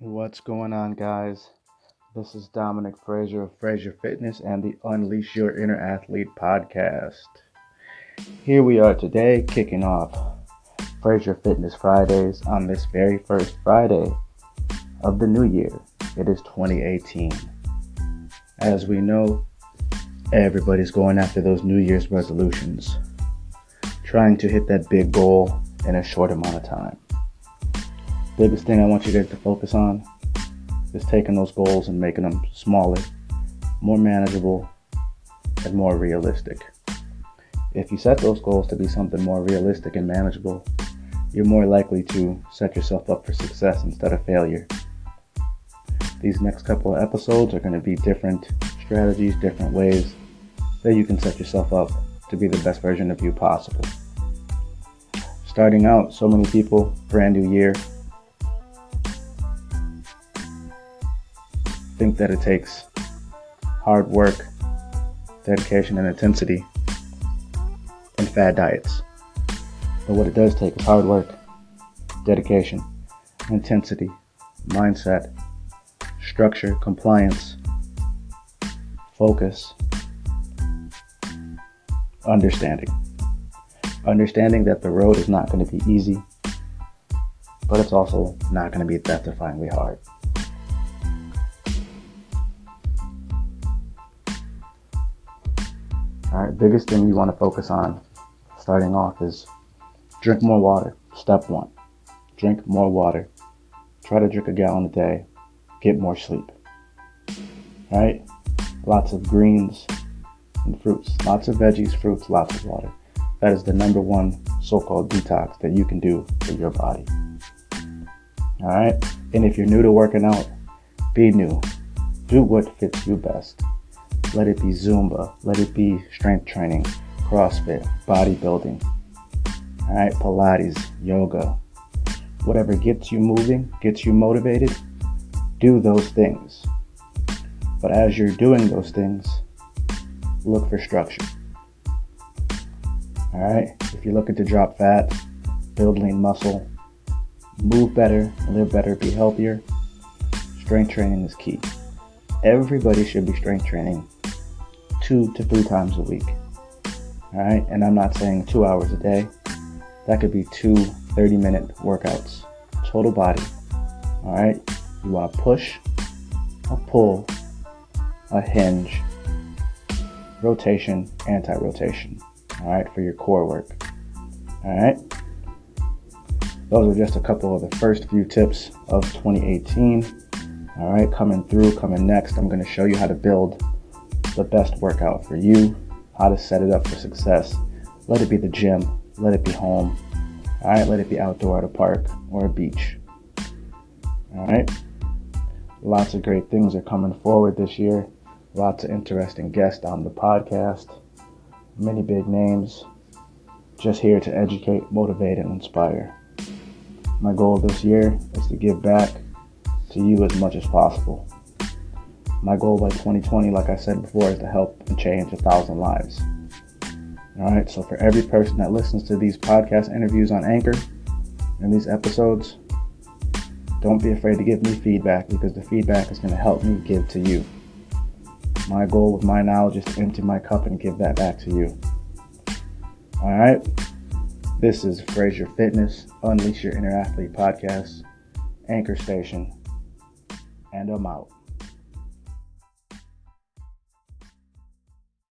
What's going on, guys? This is Dominic Frazier of Frazier Fitness and the Unleash Your Inner Athlete podcast. Here we are today, kicking off Frazier Fitness Fridays on this very first Friday of the new year. It is 2018. As we know, everybody's going after those New Year's resolutions, trying to hit that big goal in a short amount of time biggest thing I want you guys to focus on is taking those goals and making them smaller, more manageable, and more realistic. If you set those goals to be something more realistic and manageable, you're more likely to set yourself up for success instead of failure. These next couple of episodes are going to be different strategies, different ways that you can set yourself up to be the best version of you possible. Starting out, so many people, brand new year, think that it takes hard work, dedication, and intensity and fad diets. But what it does take is hard work, dedication, intensity, mindset, structure, compliance, focus, understanding. Understanding that the road is not going to be easy, but it's also not going to be death defyingly hard. All right, biggest thing you want to focus on starting off is drink more water. Step one drink more water. Try to drink a gallon a day. Get more sleep. All right, lots of greens and fruits, lots of veggies, fruits, lots of water. That is the number one so called detox that you can do for your body. All right, and if you're new to working out, be new. Do what fits you best. Let it be Zumba. Let it be strength training, CrossFit, bodybuilding. All right, Pilates, yoga. Whatever gets you moving, gets you motivated, do those things. But as you're doing those things, look for structure. All right, if you're looking to drop fat, build lean muscle, move better, live better, be healthier, strength training is key. Everybody should be strength training two to three times a week. All right, and I'm not saying two hours a day. That could be two 30 minute workouts, total body. All right, you want to push, a pull, a hinge, rotation, anti rotation. All right, for your core work. All right, those are just a couple of the first few tips of 2018. All right, coming through, coming next, I'm going to show you how to build the best workout for you, how to set it up for success. Let it be the gym, let it be home. All right, let it be outdoor at a park or a beach. All right, lots of great things are coming forward this year. Lots of interesting guests on the podcast. Many big names. Just here to educate, motivate, and inspire. My goal this year is to give back to you as much as possible. My goal by 2020, like I said before, is to help and change a thousand lives. All right, so for every person that listens to these podcast interviews on Anchor and these episodes, don't be afraid to give me feedback because the feedback is going to help me give to you. My goal with my knowledge is to empty my cup and give that back to you. All right, this is Frazier Fitness, Unleash Your Inner Athlete podcast, Anchor Station, and I'm out.